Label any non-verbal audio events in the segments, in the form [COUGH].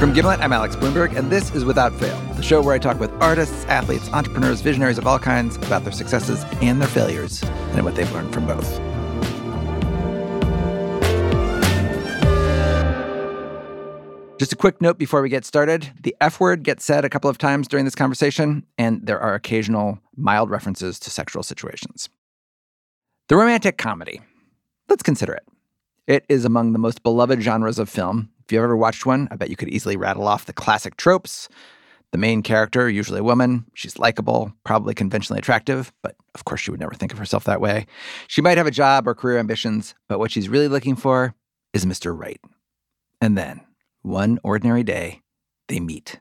From Gimlet, I'm Alex Blumberg, and this is Without Fail, the show where I talk with artists, athletes, entrepreneurs, visionaries of all kinds about their successes and their failures and what they've learned from both. Just a quick note before we get started the F word gets said a couple of times during this conversation, and there are occasional mild references to sexual situations. The romantic comedy. Let's consider it. It is among the most beloved genres of film, if you've ever watched one, I bet you could easily rattle off the classic tropes. The main character, usually a woman, she's likable, probably conventionally attractive, but of course she would never think of herself that way. She might have a job or career ambitions, but what she's really looking for is Mr. Right. And then, one ordinary day, they meet.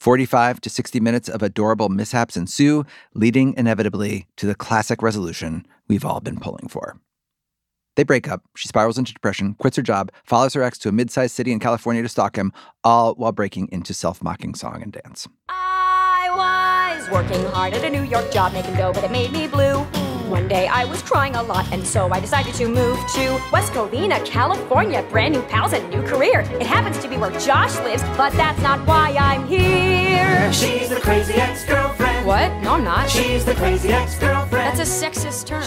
45 to 60 minutes of adorable mishaps ensue, leading inevitably to the classic resolution we've all been pulling for. They break up. She spirals into depression, quits her job, follows her ex to a mid sized city in California to stalk him, all while breaking into self mocking song and dance. I was working hard at a New York job making dough, but it made me blue. One day I was crying a lot, and so I decided to move to West Covina, California. Brand new pals and new career. It happens to be where Josh lives, but that's not why I'm here. She's the crazy ex girlfriend. What? No, I'm not. She's the crazy ex girlfriend. That's a sexist term.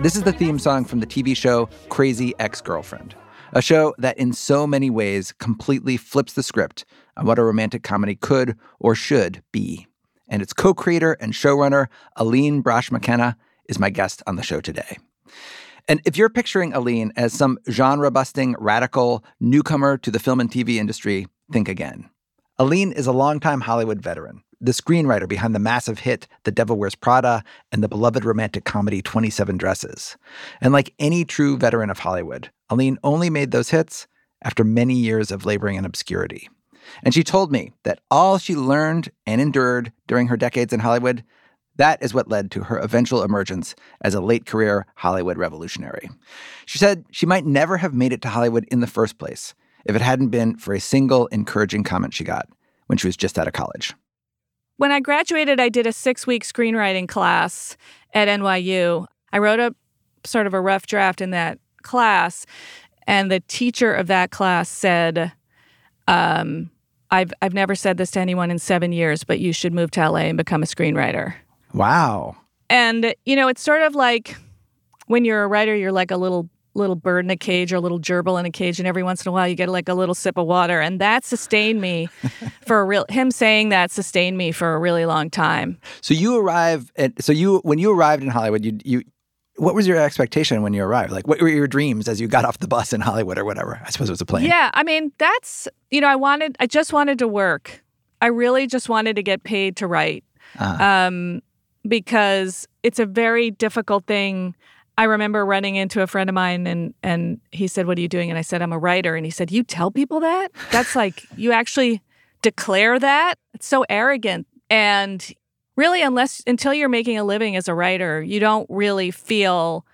This is the theme song from the TV show Crazy Ex Girlfriend, a show that in so many ways completely flips the script on what a romantic comedy could or should be. And its co creator and showrunner, Aline Brosh McKenna, is my guest on the show today. And if you're picturing Aline as some genre busting, radical newcomer to the film and TV industry, think again. Aline is a longtime Hollywood veteran, the screenwriter behind the massive hit The Devil Wears Prada and the beloved romantic comedy 27 Dresses. And like any true veteran of Hollywood, Aline only made those hits after many years of laboring in obscurity. And she told me that all she learned and endured during her decades in Hollywood, that is what led to her eventual emergence as a late career Hollywood revolutionary. She said she might never have made it to Hollywood in the first place if it hadn't been for a single encouraging comment she got when she was just out of college. When I graduated, I did a six week screenwriting class at NYU. I wrote a sort of a rough draft in that class, and the teacher of that class said, um, I've, I've never said this to anyone in seven years, but you should move to LA and become a screenwriter. Wow. And, you know, it's sort of like when you're a writer, you're like a little little bird in a cage or a little gerbil in a cage and every once in a while you get like a little sip of water and that sustained me [LAUGHS] for a real him saying that sustained me for a really long time So you arrive at so you when you arrived in Hollywood, you you what was your expectation when you arrived? Like what were your dreams as you got off the bus in Hollywood or whatever? I suppose it was a plane. yeah i mean that's you know i wanted i just wanted to work i really just wanted to get paid to write Uh-huh. um, because it's a very difficult thing I remember running into a friend of mine and and he said, "What are you doing?" And I said, "I'm a writer." And he said, "You tell people that? That's [LAUGHS] like you actually declare that? It's so arrogant." And really unless until you're making a living as a writer, you don't really feel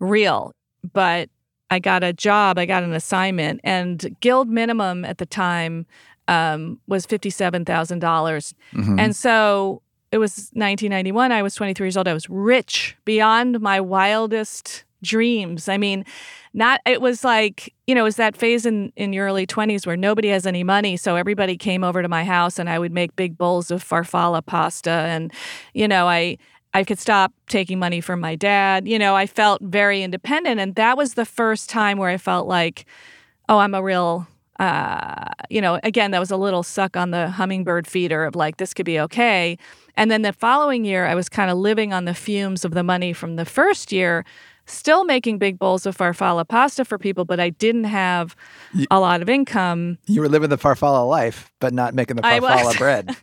real. But I got a job, I got an assignment, and guild minimum at the time um, was fifty-seven thousand dollars, Mhm. and so it was 1991. I was 23 years old. I was rich beyond my wildest dreams. I mean, not it was like you know, it was that phase in in your early 20s where nobody has any money, so everybody came over to my house, and I would make big bowls of farfalla pasta, and you know, I. I could stop taking money from my dad. You know, I felt very independent. And that was the first time where I felt like, oh, I'm a real, uh, you know, again, that was a little suck on the hummingbird feeder of like, this could be okay. And then the following year, I was kind of living on the fumes of the money from the first year, still making big bowls of farfalla pasta for people, but I didn't have a lot of income. You were living the farfalla life, but not making the farfalla bread.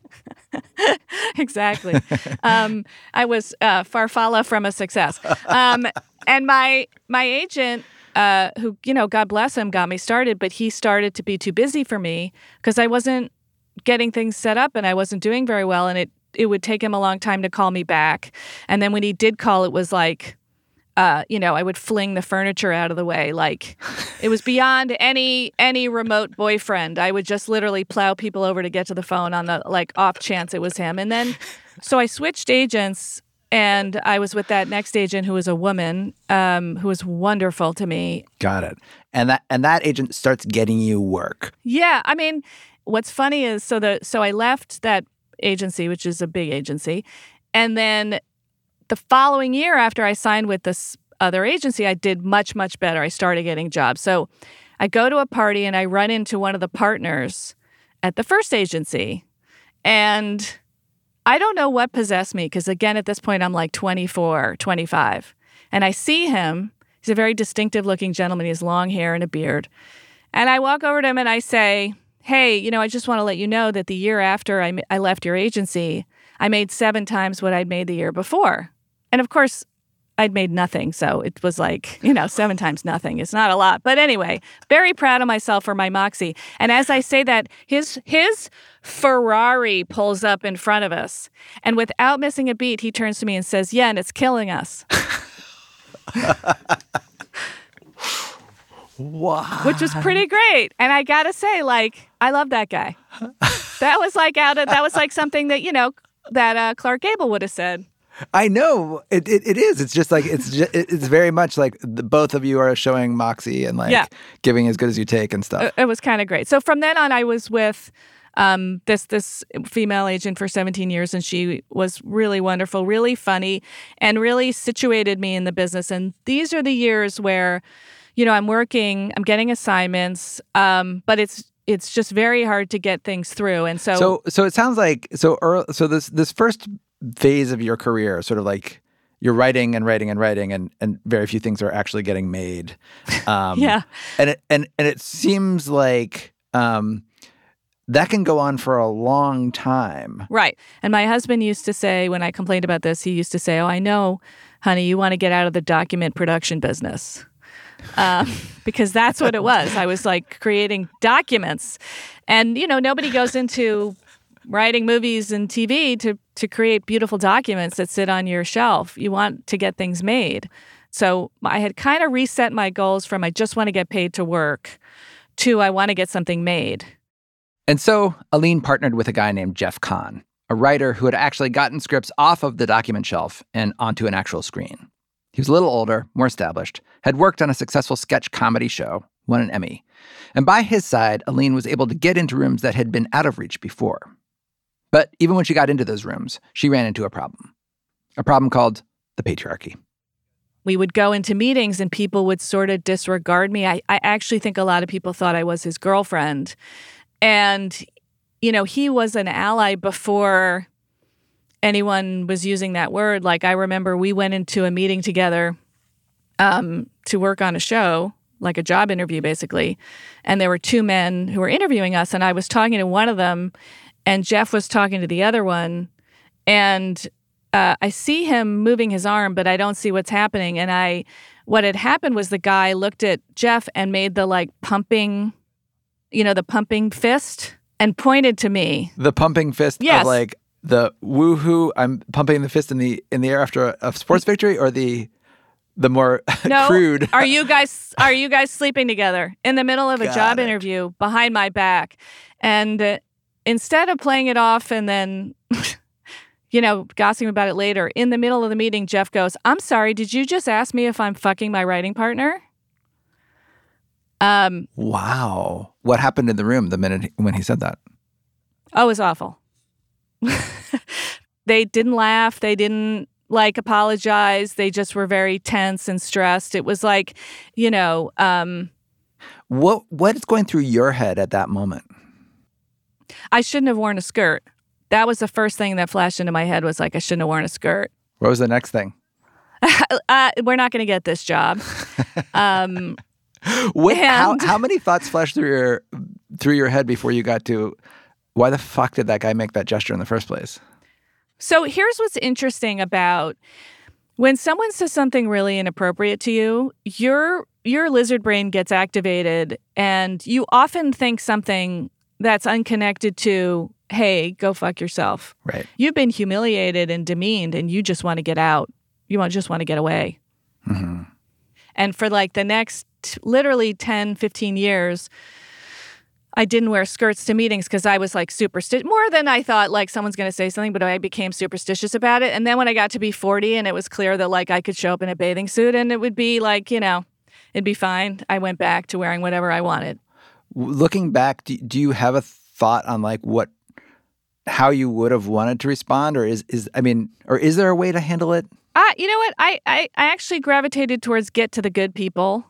[LAUGHS] exactly. um, I was uh, farfalla from a success. Um, and my my agent, uh, who you know, God bless him, got me started, but he started to be too busy for me because I wasn't getting things set up and I wasn't doing very well, and it it would take him a long time to call me back. And then when he did call, it was like. Uh, you know, I would fling the furniture out of the way. Like [LAUGHS] it was beyond any any remote boyfriend. I would just literally plow people over to get to the phone on the like off chance it was him. And then so I switched agents and I was with that next agent who was a woman um, who was wonderful to me. Got it. And that and that agent starts getting you work. Yeah, I mean, what's funny is so the so I left that agency, which is a big agency, and then the following year after I signed with this other agency, I did much much better. I started getting jobs. So I go to a party and I run into one of the partners at the first agency, and I don't know what possessed me because again at this point I'm like 24, 25, and I see him. He's a very distinctive looking gentleman. He has long hair and a beard. And I walk over to him and I say, hey, you know, I just want to let you know that the year after I, I left your agency, I made seven times what I'd made the year before. And of course, I'd made nothing. So it was like, you know, seven times nothing. It's not a lot. But anyway, very proud of myself for my moxie. And as I say that, his his Ferrari pulls up in front of us. And without missing a beat, he turns to me and says, Yeah, and it's killing us. [LAUGHS] Wow. which was pretty great. And I gotta say, like, I love that guy. that was like out of that was like something that you know that uh, Clark Gable would have said. I know it, it, it is. It's just like it's just, it's very much like the, both of you are showing moxie and like Yeah. giving as good as you take and stuff. It, it was kind of great. So from then on, I was with um, this this female agent for 17 years, and she was really wonderful, really funny, and really situated me in the business. And these are the years where, you know, I'm working, I'm getting assignments, um, but it's it's just very hard to get things through. And so, so so it sounds like so earl so this this first phase of your career sort of like you're writing and writing and writing and and very few things are actually getting made [LAUGHS] um Yeah. and it and and it seems like um that can go on for a long time Right. And my husband used to say, when I complained about this, he used to say, Oh, I know, honey, you want to get out of the document production business. Um, because that's what it was. I was like creating documents. And, you know, nobody goes into writing movies and TV to, to create beautiful documents that sit on your shelf. You want to get things made. So I had kind of reset my goals from I just want to get paid to work to I want to get something made. And so Aline partnered with a guy named Jeff Kahn, a writer who had actually gotten scripts off of the document shelf and onto an actual screen. He was a little older, more established, had worked on a successful sketch comedy show, won an Emmy. And by his side, Aline was able to get into rooms that had been out of reach before. But even when she got into those rooms, she ran into a problem. A problem called the patriarchy. we would go into meetings and people would sort of disregard me. I, I actually think a lot of people thought I was his girlfriend. And, you know, he was an ally before anyone was using that word. Like, I remember we went into a meeting together um, to work on a show, like a job interview, basically. And there were two men who were interviewing us. And I was talking to one of them, and Jeff was talking to the other one. And uh, I see him moving his arm, but I don't see what's happening. And I, what had happened was the guy looked at Jeff and made the like pumping, you know, the pumping fist and pointed to me. The pumping fist Yes. of like the woohoo, I'm pumping the fist in the in the air after a, a sports victory, or the the more [LAUGHS] No, crude. are you [LAUGHS] guys are you guys sleeping together in the middle of a Got job it. interview behind my back? And uh, instead of playing it off and then. [LAUGHS] You know, gossiping about it later. In the middle of the meeting, Jeff goes, I'm sorry, did you just ask me if I'm fucking my writing partner? Um, Wow. What happened in the room the minute when he said that? Oh, it was awful. [LAUGHS] they didn't laugh. They didn't like apologize. They just were very tense and stressed. It was like, you know, um, What what is going through your head at that moment? I shouldn't have worn a skirt. That was the first thing that flashed into my head was like, I shouldn't have worn a skirt. What was the next thing? [LAUGHS] uh, we're not going to get this job. [LAUGHS] Um, What, how how many thoughts flashed through your through your head before you got to why the fuck did that guy make that gesture in the first place? So here's what's interesting about when someone says something really inappropriate to you, your your lizard brain gets activated and you often think something that's unconnected to, hey, go fuck yourself. Right. You've been humiliated and demeaned and you just want to get out. You want just want to get away. hmm And for like the next literally 10, 15 years, I didn't wear skirts to meetings because I was like superstitious more than I thought like someone's going to say something, but I became superstitious about it. And then when I got to be 40 and it was clear that like I could show up in a bathing suit and it would be like, you know, it'd be fine. I went back to wearing whatever I wanted. Looking back, do, do you have a thought on like what, how you would have wanted to respond, or is is I mean, or is there a way to handle it? Uh, you know what? I, I, I actually gravitated towards get to the good people.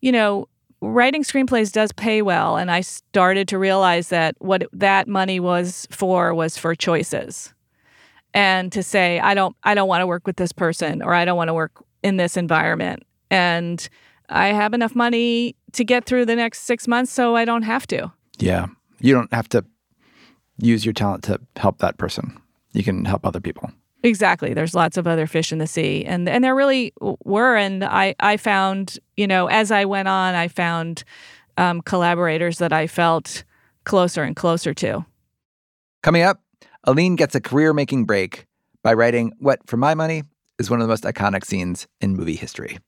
You know, writing screenplays does pay well, and I started to realize that what that money was for was for choices, and to say I don't I don't want to work with this person or I don't want to work in this environment, and I have enough money to get through the next six months, so I don't have to. Yeah, you don't have to use your talent to help that person. You can help other people. Exactly. There's lots of other fish in the sea, and and there really were. And I I found you know as I went on, I found um, collaborators that I felt closer and closer to. Coming up, Aline gets a career-making break by writing what, for my money, is one of the most iconic scenes in movie history.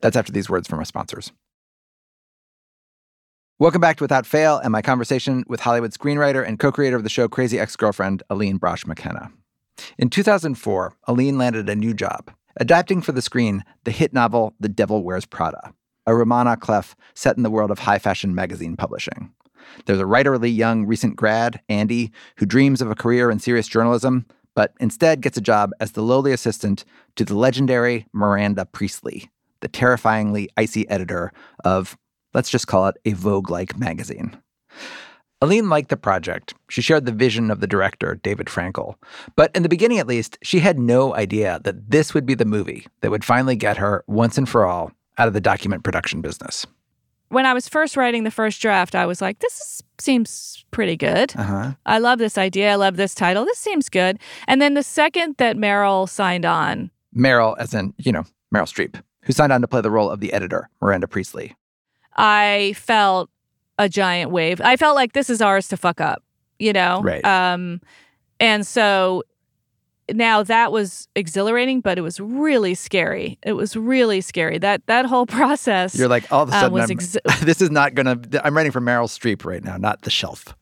That's after these words from our sponsors. Welcome back to Without Fail and my conversation with Hollywood screenwriter and co-creator of the show Crazy Ex-Girlfriend, Aline Brosh McKenna. In 2004, Aline landed a new job, adapting for the screen the hit novel The Devil Wears Prada, a roman à clef set in the world of high fashion magazine publishing. There's a writerly young recent grad, Andy, who dreams of a career in serious journalism, but instead gets a job as the lowly assistant to the legendary Miranda Priestly, the terrifyingly icy editor of, let's just call it a Vogue like magazine. Aline liked the project. She shared the vision of the director, David Frankel. But in the beginning, at least, she had no idea that this would be the movie that would finally get her, once and for all, out of the document production business. When I was first writing the first draft, I was like, this is, seems pretty good. Uh huh. I love this idea. I love this title. This seems good. And then the second that Meryl signed on, Meryl, as in, you know, Meryl Streep, who signed on to play the role of the editor, Miranda Priestly. I felt a giant wave. I felt like this is ours to fuck up, you know? Right. Um, and so now that was exhilarating, but it was really scary. It was really scary. That that whole [LAUGHS] process. You're like, all of a uh, sudden, was I'm, ex- [LAUGHS] this is not gonna. I'm writing for Meryl Streep right now, not the shelf.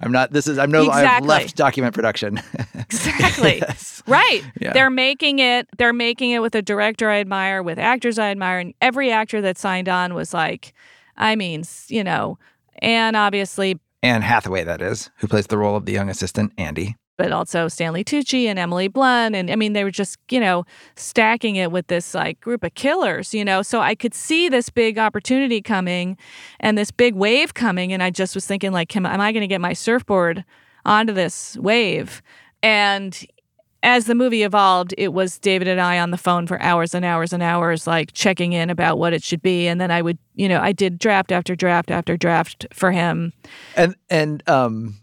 I'm not. This is. I'm no. I've left document production. [LAUGHS] Exactly. Yes. Right. Yeah. They're making it they're making it with a director I admire, with actors I admire, and every actor that signed on was like, I mean, you know, and obviously Anne Hathaway, that is, who plays the role of the young assistant Andy. but also Stanley Tucci and Emily Blunt. And I mean, they were just, you know, stacking it with this like group of killers, you know. So I could see this big opportunity coming and this big wave coming. And I just was thinking, like, am, am I going to get my surfboard onto this wave? And as the movie evolved, it was David and I on the phone for hours and hours and hours, like checking in about what it should be. And then I would, you know, I did draft after draft after draft for him. And and um,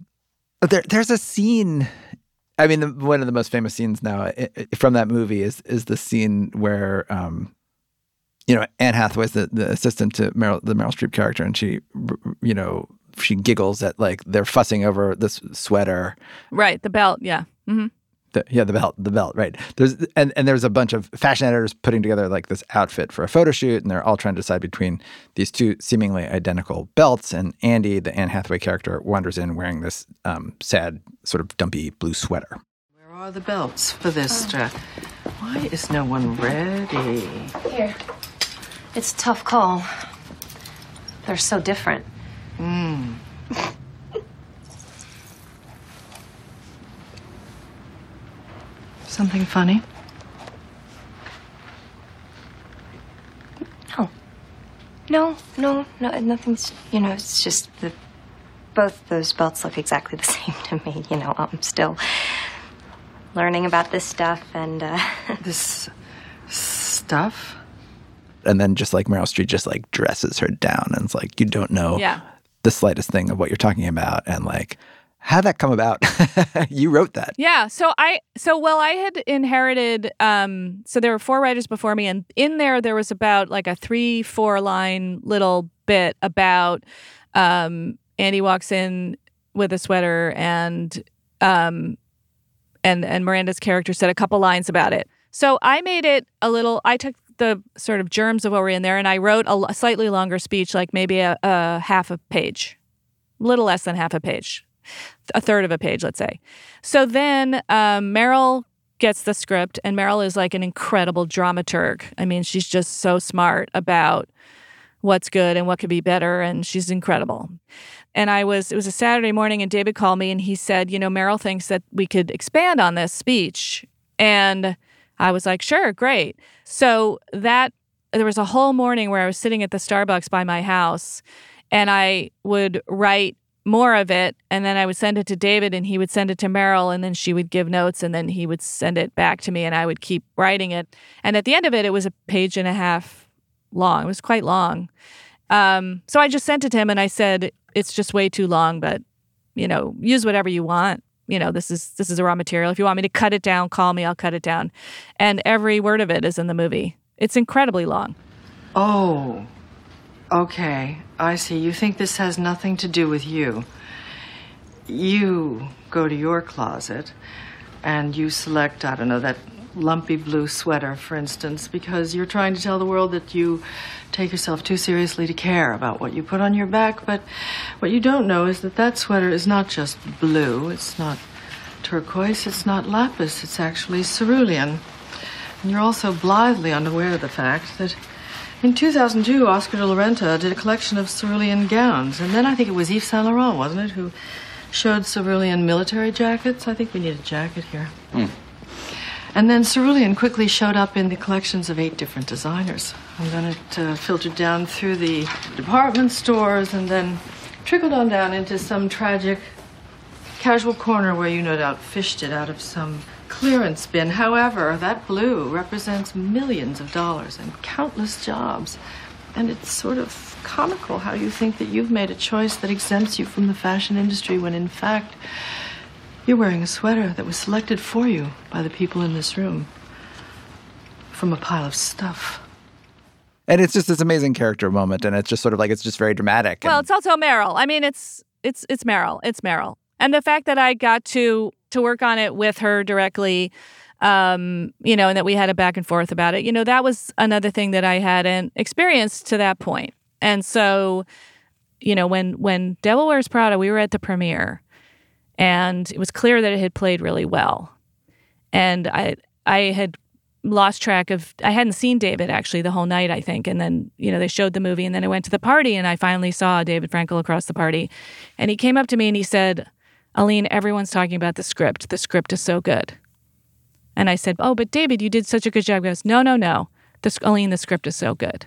there there's a scene. I mean, the, one of the most famous scenes now from that movie is is the scene where um, you know, Anne Hathaway's the, the assistant to Meryl, the Meryl Streep character, and she, you know, she giggles at like they're fussing over this sweater. Right. The belt. Yeah. hmm The, yeah, the belt, the belt, right. There's and and there's a bunch of fashion editors putting together like this outfit for a photo shoot, and they're all trying to decide between these two seemingly identical belts. And Andy, the Anne Hathaway character, wanders in wearing this um, sad, sort of dumpy blue sweater. Where are the belts for this dress? Why is no one ready? Here. It's a tough call. They're so different. [LAUGHS] Something funny? No. No, no, no, nothing's, you know, it's just the. Both those belts look exactly [LAUGHS] the same to me. You know, I'm still learning about this stuff and, uh, [LAUGHS] This stuff? And then just like Meryl Streep just like dresses her down, and it's like you don't know Yeah. the slightest thing of what you're talking about, and like how'd that come about? [LAUGHS] you wrote that. Yeah. So I so well I had inherited um so there were four writers before me and in there there was about like a three, four line little bit about um Andy walks in with a sweater and um and and Miranda's character said a couple lines about it. So I made it a little I took the sort of germs of what were in there and I wrote a, slightly longer speech like maybe a, a half a page little less than half a page, a third of a page, let's say. So then um, Meryl gets the script, and Meryl is like an incredible dramaturg. I mean, she's just so smart about what's good and what could be better, and she's incredible. And I was, it was a Saturday morning, and David called me and he said, You know, Meryl thinks that we could expand on this speech. And I was like, Sure, great. So that, there was a whole morning where I was sitting at the Starbucks by my house, and I would write more of it and then I would send it to David and he would send it to Meryl and then she would give notes and then he would send it back to me and I would keep writing it. And at the end of it, it was a page and a half long. It was quite long. Um, so I just sent it to him and I said, it's just way too long, but you know, use whatever you want. You know, this is this is a raw material. If you want me to cut it down, call me, I'll cut it down. And every word of it is in the movie. It's incredibly long. Oh, okay. I see. You think this has nothing to do with you. You go to your closet and you select, I don't know, that lumpy blue sweater, for instance, because you're trying to tell the world that you take yourself too seriously to care about what you put on your back. But what you don't know is that that sweater is not just blue, it's not turquoise, it's not lapis, it's actually cerulean. And you're also blithely unaware of the fact that in 2002, Oscar de la Renta did a collection of cerulean gowns. And then I think it was Yves Saint Laurent, wasn't it, who showed cerulean military jackets? I think we need a jacket here. And then cerulean quickly showed up in the collections of eight different designers. And then it uh, filtered down through the department stores and then trickled on down into some tragic casual corner where you no doubt fished it out of some clearance bin. However, that blue represents millions of dollars and countless jobs. And it's sort of comical how you think that you've made a choice that exempts you from the fashion industry when in fact you're wearing a sweater that was selected for you by the people in this room from a pile of stuff. And it's just this amazing character moment, and it's just sort of like it's just very dramatic. Well, and- it's also Meryl. I mean, it's it's it's Meryl. It's Meryl. And the fact that I got to to work on it with her directly, um, you know, and that we had a back and forth about it, you know, that was another thing that I hadn't experienced to that point. And so, you know, when when Devil Wears Prada, we were at the premiere, and it was clear that it had played really well, and I I had lost track of I hadn't seen David actually the whole night I think. And then you know they showed the movie and then I went to the party and I finally saw David Frankel across the party. And he came up to me and he said Aline everyone's talking about the script. The script is so good. And I said oh but David you did such a good job. He goes no no no. The Aline the script is so good.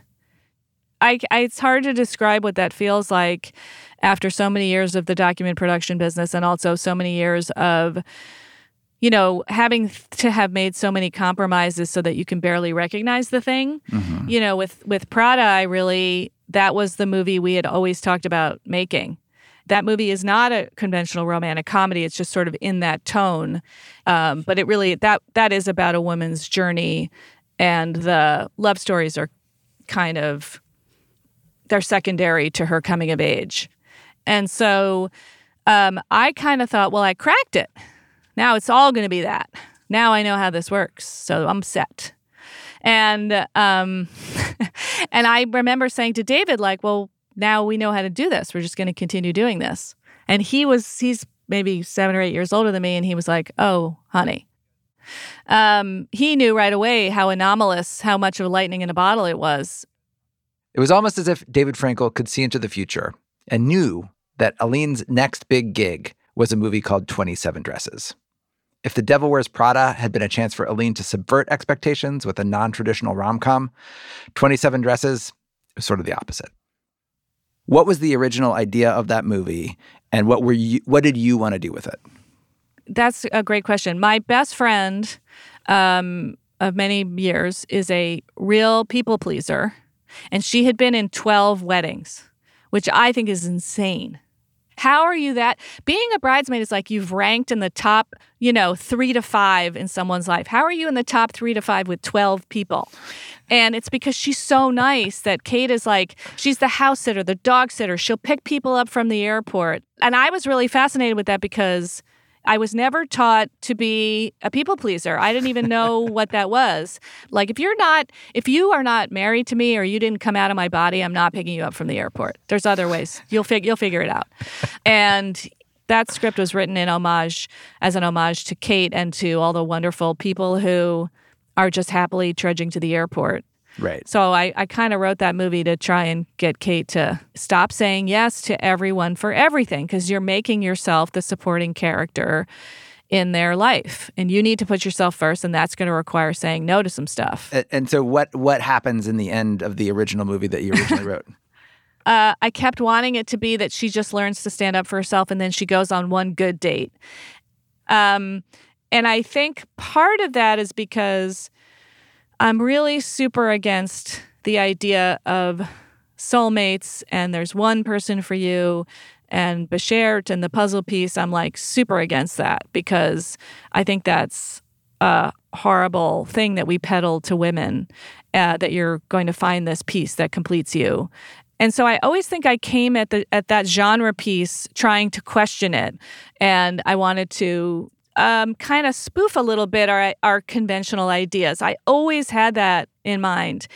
I, I it's hard to describe what that feels like after so many years of the document production business and also so many years of you know, having to have made so many compromises so that you can barely recognize the thing. Mm-hmm. You know, with with Prada, I really that was the movie we had always talked about making. That movie is not a conventional romantic comedy; it's just sort of in that tone. Um, but it really that that is about a woman's journey, and the love stories are kind of they're secondary to her coming of age. And so um, I kind of thought, well, I cracked it. Now it's all going to be that. Now I know how this works, so I'm set. And um, [LAUGHS] and I remember saying to David, like, well, now we know how to do this. We're just going to continue doing this. And he was he's maybe seven or eight years older than me, and he was like, oh, honey. Um, he knew right away how anomalous, how much of a lightning in a bottle it was. It was almost as if David Frankel could see into the future and knew that Aline's next big gig was a movie called 27 Dresses. If The Devil Wears Prada had been a chance for Aline to subvert expectations with a non traditional rom com, 27 Dresses was sort of the opposite. What was the original idea of that movie, and what were you? What did you want to do with it? That's a great question. My best friend um, of many years is a real people pleaser, and she had been in 12 weddings, which I think is insane. How are you that? Being a bridesmaid is like you've ranked in the top, you know, three to five in someone's life. How are you in the top three to five with 12 people? And it's because she's so nice that Kate is like, she's the house sitter, the dog sitter. She'll pick people up from the airport. And I was really fascinated with that because I was never taught to be a people pleaser. I didn't even know [LAUGHS] what that was. Like if you're not if you are not married to me or you didn't come out of my body, I'm not picking you up from the airport. There's other ways. You'll fig- you'll figure it out. [LAUGHS] And that script was written in homage as an homage to Kate and to all the wonderful people who are just happily trudging to the airport. Right. So I, I kind of wrote that movie to try and get Kate to stop saying yes to everyone for everything because you're making yourself the supporting character in their life and you need to put yourself first and that's going to require saying no to some stuff A- And so what what happens in the end of the original movie that you originally wrote? [LAUGHS] uh, i kept wanting it to be that she just learns to stand up for herself and then she goes on one good date um, and i think part of that is because i'm really super against the idea of soulmates and there's one person for you and Bashert and the puzzle piece, I'm like super against that because I think that's a horrible thing that we peddle to women uh, that you're going to find this piece that completes you. And so I always think I came at the at that genre piece trying to question it, and I wanted to um, kind of spoof a little bit our our conventional ideas. I always had that in mind.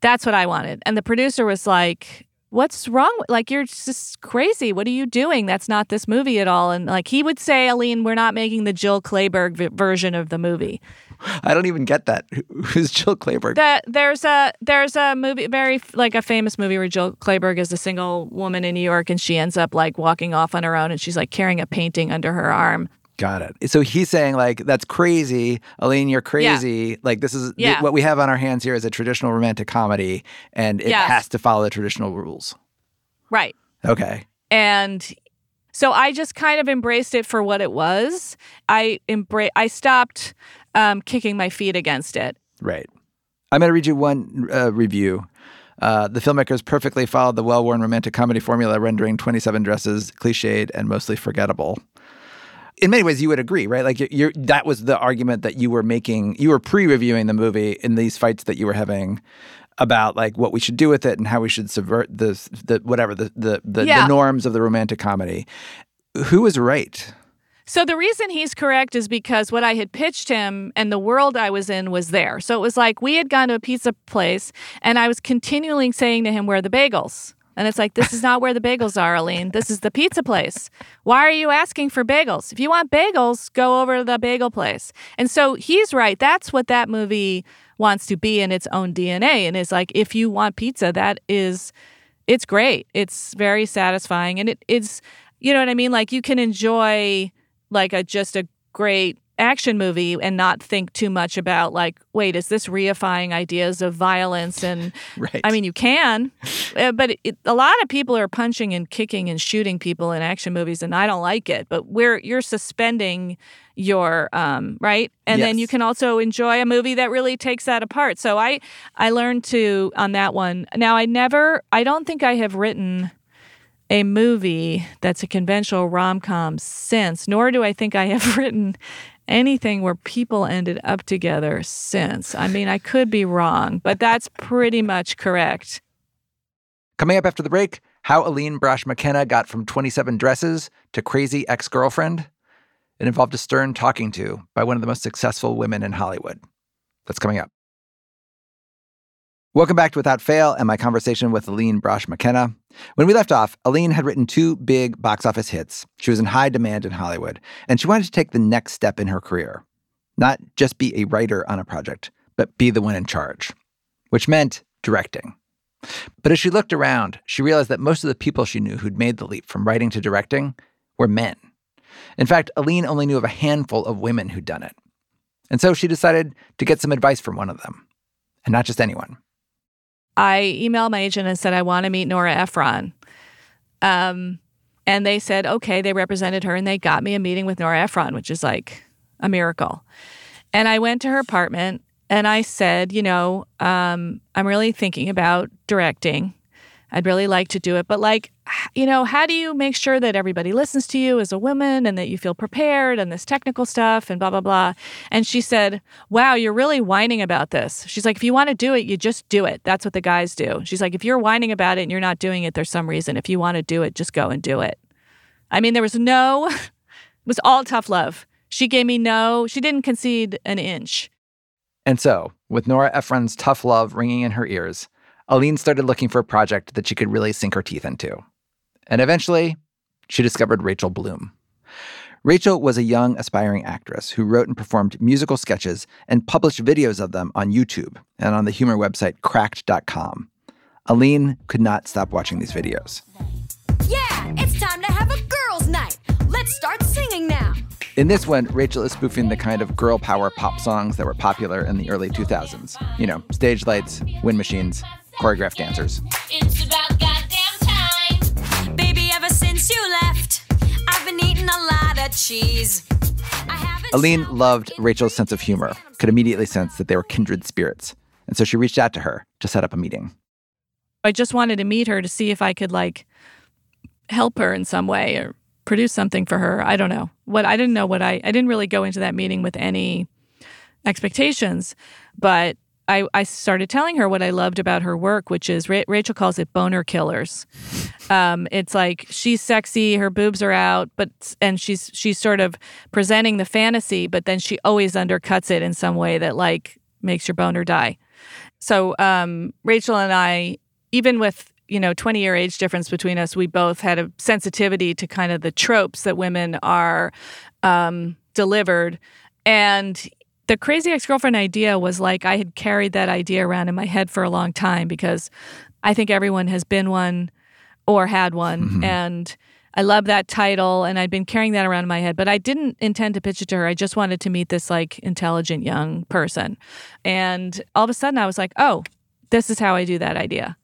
That's what I wanted, and the producer was like, what's wrong with like you're just crazy what are you doing that's not this movie at all and like he would say aline we're not making the jill clayburgh v- version of the movie I don't even get that. Who's Jill Clayburgh? that there's a there's a movie very like a famous movie where jill clayburgh is a single woman in new york and she ends up like walking off on her own and she's like carrying a painting under her arm Got it. So he's saying like that's crazy, Aline. You're crazy. Like this is Yeah. what we have on our hands here is a traditional romantic comedy, and it Yes. has to follow the traditional rules. right Okay. and so I just kind of embraced it for what it was. I embrace. I stopped um, kicking my feet against it. Right. I'm going to read you one uh, review. Uh, the filmmakers perfectly followed the well worn romantic comedy formula, rendering 27 dresses cliched and mostly forgettable. In many ways, you would agree, right? Like, you're, you're, that was the argument that you were making. You were pre reviewing the movie in these fights that you were having about like what we should do with it and how we should subvert the, the whatever, the, the, the, Yeah. the norms of the romantic comedy. Who was right? So the reason he's correct is because what I had pitched him and the world I was in was there. So it was like we had gone to a pizza place and I was continually saying to him, Where are the bagels? And it's like, This is not where the bagels are, Aline. This is the pizza place. Why are you asking for bagels? If you want bagels, go over to the bagel place. And so he's right. That's what that movie wants to be in its own DNA. And it's like, if you want pizza, that is it's great. It's very satisfying and it, it's you know what I mean? Like you can enjoy like a just a great action movie and not think too much about like, wait, is this reifying ideas of violence? And [LAUGHS] Right. I mean, you can, uh, but it, a lot of people are punching and kicking and shooting people in action movies, and I don't like it. But we're you're suspending your um right, and then you can also enjoy a movie that really takes that apart. So I I learned to on that one. Now I never, I don't think I have written a movie that's a conventional rom com since, nor do I think I have [LAUGHS] written anything where people ended up together since. I mean, I could be wrong, but that's pretty much correct. Coming up after the break, how Aline Brosh McKenna got from 27 dresses to crazy ex girlfriend. It involved a stern talking to by one of the most successful women in Hollywood. That's coming up. Welcome back to Without Fail and my conversation with Aline Brosh McKenna. When we left off, Aline had written two big box office hits. She was in high demand in Hollywood, and she wanted to take the next step in her career. Not just be a writer on a project, but be the one in charge, which meant directing. But as she looked around, she realized that most of the people she knew who'd made the leap from writing to directing were men. In fact, Aline only knew of a handful of women who'd done it. And so she decided to get some advice from one of them, and not just anyone. I emailed my agent and said, I want to meet Nora Ephron. Um, and they said, okay, they represented her and they got me a meeting with Nora Ephron, which is like a miracle. And I went to her apartment and I said, you know, um, I'm really thinking about directing. I'd really like to do it, but like, you know, how do you make sure that everybody listens to you as a woman and that you feel prepared and this technical stuff and blah, blah, blah. And she said, Wow, you're really whining about this. She's like, If you want to do it, you just do it. That's what the guys do. She's like, If you're whining about it and you're not doing it, there's some reason. If you want to do it, just go and do it. I mean, there was no [LAUGHS] it was all tough love. She gave me no, she didn't concede an inch. And so, with Nora Ephron's tough love ringing in her ears, Aline started looking for a project that she could really sink her teeth into. And eventually, she discovered Rachel Bloom. Rachel was a young, aspiring actress who wrote and performed musical sketches and published videos of them on YouTube and on the humor website cracked.com. Aline could not stop watching these videos. Yeah, it's time to have a girls' night. Let's start singing now. In this one, Rachel is spoofing the kind of girl power pop songs that were popular in the early 2000s. You know, stage lights, wind machines, choreographed dancers. It's about goddamn time. Baby, ever since you left, I've been eating a lot of cheese. Aline loved Rachel's sense of humor, could immediately sense that they were kindred spirits. And so she reached out to her to set up a meeting. I just wanted to meet her to see if I could like help her in some way or produce something for her. I don't know. What I didn't know what I I didn't really go into that meeting with any expectations, but I, I started telling her what I loved about her work, which is Ra- Rachel calls it boner killers. Um, it's like she's sexy, her boobs are out, but and she's she's sort of presenting the fantasy, but then she always undercuts it in some way that like makes your boner die. So um, Rachel and I, even with you know 20 year age difference between us, we both had a sensitivity to kind of the tropes that women are um, delivered, and the crazy ex girlfriend idea was like I had carried that idea around in my head for a long time because I think everyone has been one or had one, mm-hmm. and. I love that title and I'd been carrying that around in my head, but I didn't intend to pitch it to her. I just wanted to meet this like intelligent young person. And all of a sudden I was like, oh, this is how I do that idea.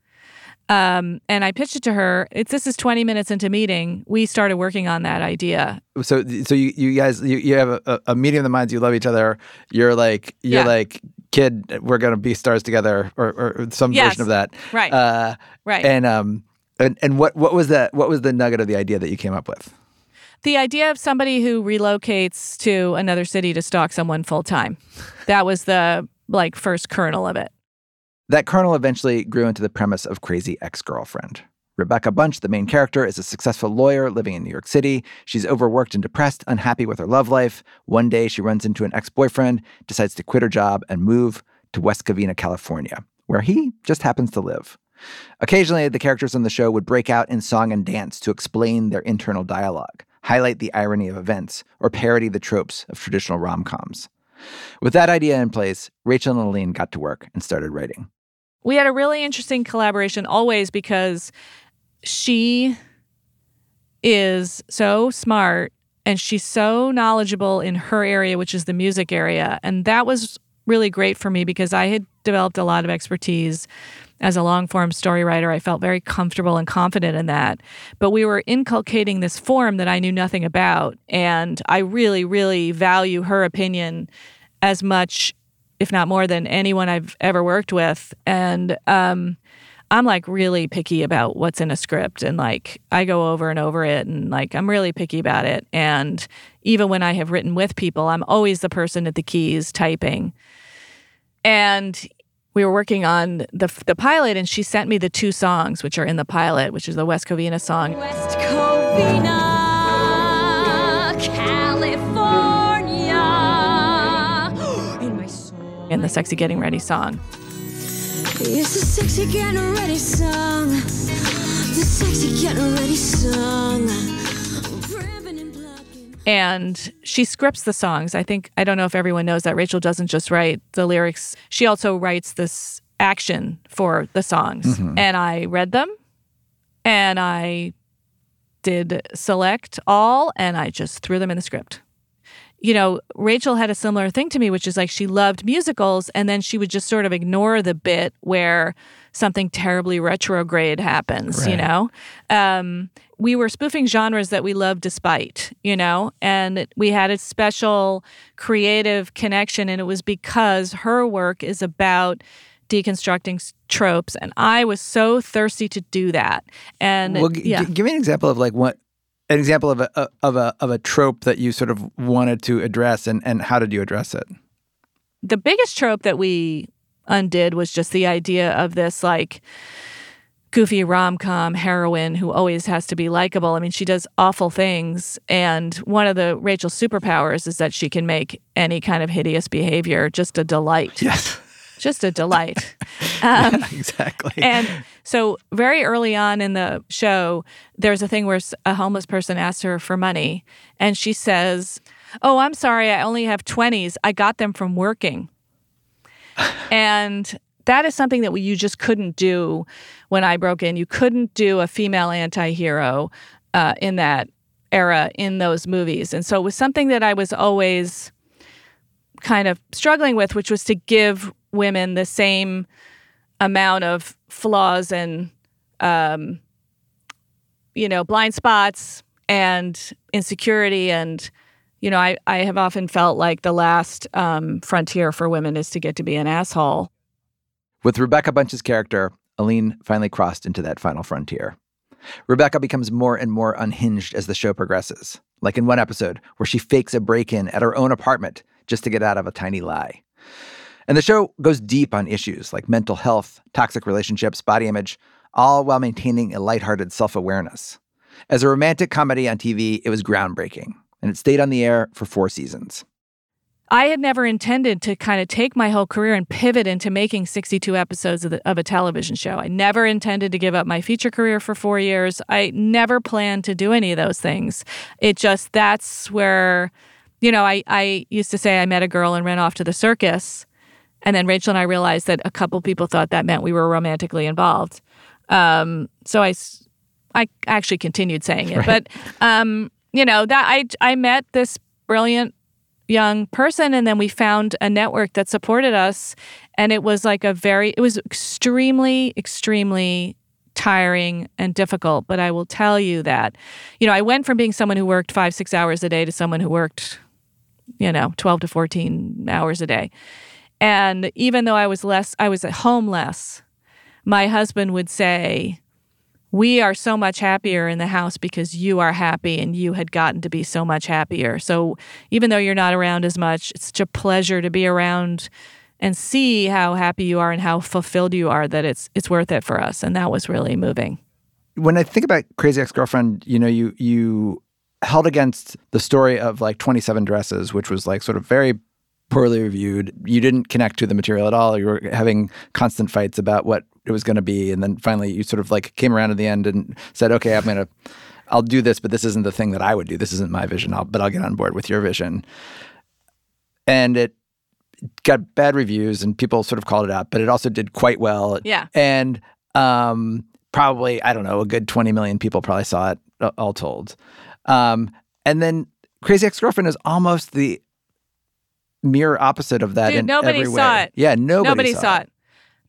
Um, and I pitched it to her. It's this is 20 minutes into meeting. We started working on that idea. So, so you, you guys, you, you have a, a meeting of the minds. You love each other. You're like, you're Yeah. like, kid, we're gonna be stars together, or, or some Yes. version of that. Right. Uh, Right. And um, and and what what was that? What was the nugget of the idea that you came up with? The idea of somebody who relocates to another city to stalk someone full time. That was the like first kernel of it. That kernel eventually grew into the premise of Crazy Ex Girlfriend. Rebecca Bunch, the main character, is a successful lawyer living in New York City. She's overworked and depressed, unhappy with her love life. One day, she runs into an ex boyfriend, decides to quit her job, and move to West Covina, California, where he just happens to live. Occasionally, the characters on the show would break out in song and dance to explain their internal dialogue, highlight the irony of events, or parody the tropes of traditional rom coms. With that idea in place, Rachel and Aline got to work and started writing. We had a really interesting collaboration always because she is so smart and she's so knowledgeable in her area, which is the music area. And that was really great for me because I had developed a lot of expertise as a long form story writer. I felt very comfortable and confident in that. But we were inculcating this form that I knew nothing about. And I really, really value her opinion as much, if not more, than anyone I've ever worked with. And um, I'm like really picky about what's in a script and like I go over and over it and like I'm really picky about it. And even when I have written with people, I'm always the person at the keys typing. And we were working on the the pilot and she sent me the two songs which are in the pilot, which is the West Covina song West Covina, California. [GASPS] In my soul. and the Sexy Getting Ready song. It's the sexy getting ready song. The sexy getting ready song. And and she scripts the songs. I think I don't know if everyone knows that Rachel doesn't just write the lyrics; she also writes this action for the songs. Mm-hmm. And I read them, and I did select all, and I just threw them in the script. You know, Rachel had a similar thing to me, which is like she loved musicals, and then she would just sort of ignore the bit where something terribly retrograde happens, you know? Um, we were spoofing genres that we loved despite, you know, and we had a special creative connection, and it was because her work is about deconstructing tropes, and I was so thirsty to do that. And Well, g- yeah, g- give me an example of like what an example of a of a of a trope that you sort of wanted to address, and and how did you address it? the biggest trope that we undid was just the idea of this like goofy rom com heroine who always has to be likable. I mean, she does awful things. And one of the Rachel's superpowers is that she can make any kind of hideous behavior just a delight. Yes. Just a delight. [LAUGHS] Um, yeah, exactly. and so, very early on in the show, there's a thing where a homeless person asks her for money, and she says, Oh, I'm sorry, I only have 20s. I got them from working. And that is something that we, you just couldn't do when I broke in. You couldn't do a female anti hero uh, in that era in those movies. And so it was something that I was always kind of struggling with, which was to give women the same amount of flaws and, um, you know, blind spots and insecurity. And, you know, I, I have often felt like the last um, frontier for women is to get to be an asshole. With Rebecca Bunch's character, Aline finally crossed into that final frontier. Rebecca becomes more and more unhinged as the show progresses, like in one episode where she fakes a break in at her own apartment just to get out of a tiny lie. And the show goes deep on issues like mental health, toxic relationships, body image, all while maintaining a lighthearted self awareness. As a romantic comedy on TV, it was groundbreaking, and it stayed on the air for four seasons. I had never intended to kind of take my whole career and pivot into making 62 episodes of, the, of, a television show. I never intended to give up my feature career for four years. I never planned to do any of those things. It just, that's where, you know, I, I used to say I met a girl and ran off to the circus. And then Rachel and I realized that a couple people thought that meant we were romantically involved. Um, so I, I actually continued saying it. Right. But, um, you know, that I, I met this brilliant young person and then we found a network that supported us. And it was like a very it was extremely extremely tiring and difficult. But i will tell you that you know i went from being someone who worked 5 6 hours a day to someone who worked you know 12 to 14 hours a day. And even though i was less i was at home less my husband would say we are so much happier in the house because you are happy and you had gotten to be so much happier. So even though you're not around as much, it's such a pleasure to be around and see how happy you are and how fulfilled you are that it's it's worth it for us. And that was really moving. When I think about Crazy Ex-Girlfriend, you know, you you held against the story of like 27 dresses, which was like sort of very poorly reviewed. You didn't connect to the material at all. You were having constant fights about what it was going to be, and then finally you sort of like came around at the end and said, "Okay, I'm gonna, I'll do this, but this isn't the thing that I would do. This isn't my vision. I'll, but I'll get on board with your vision." And it got bad reviews, and people sort of called it out, but it also did quite well. Yeah, and um, probably I don't know, a good 20 million people probably saw it, all told. Um, and then Crazy Ex Girlfriend is almost the mirror opposite of that. Dude, nobody saw it. Yeah, nobody, nobody saw, saw it. it.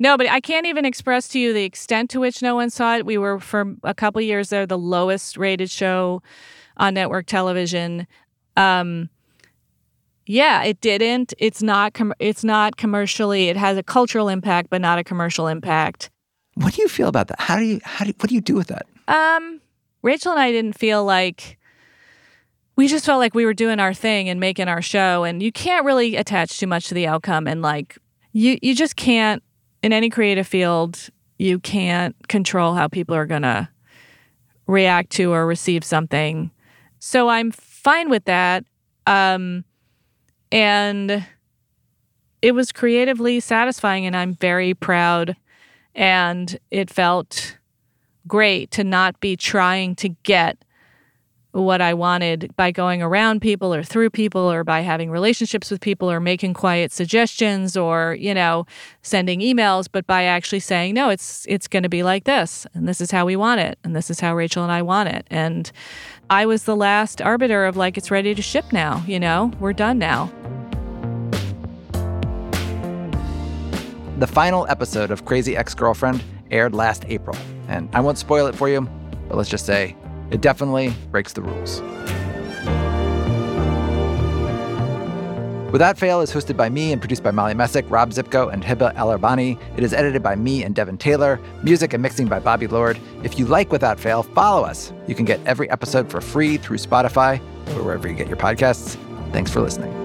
Nobody. I can't even express to you the extent to which no one saw it. We were for a couple years there the lowest rated show on network television. Um, yeah, it didn't. It's not. Com- it's not commercially. It has a cultural impact, but not a commercial impact. What do you feel about that? How do you? How do? What do you do with that? Um, Rachel and I didn't feel like we just felt like we were doing our thing and making our show and you can't really attach too much to the outcome and like you you just can't in any creative field you can't control how people are going to react to or receive something. So i'm fine with that. Um and it was creatively satisfying and i'm very proud. And it felt great to not be trying to get what I wanted by going around people or through people or by having relationships with people or making quiet suggestions or, you know, sending emails, but by actually saying, no, it's it's gonna be like this and this is how we want it and this is how Rachel and I want it. And I was the last arbiter of like it's ready to ship now, you know, we're done now. The final episode of Crazy Ex Girlfriend aired last April, and I won't spoil it for you, but let's just say it definitely breaks the rules. Without Fail is hosted by me and produced by Molly Messick, Rob Szypko, and Heba Elorbany. It is edited by me and Devon Taylor. Music and mixing by Bobby Lord. If you like Without Fail, follow us. You can get every episode for free through Spotify or wherever you get your podcasts. Thanks for listening.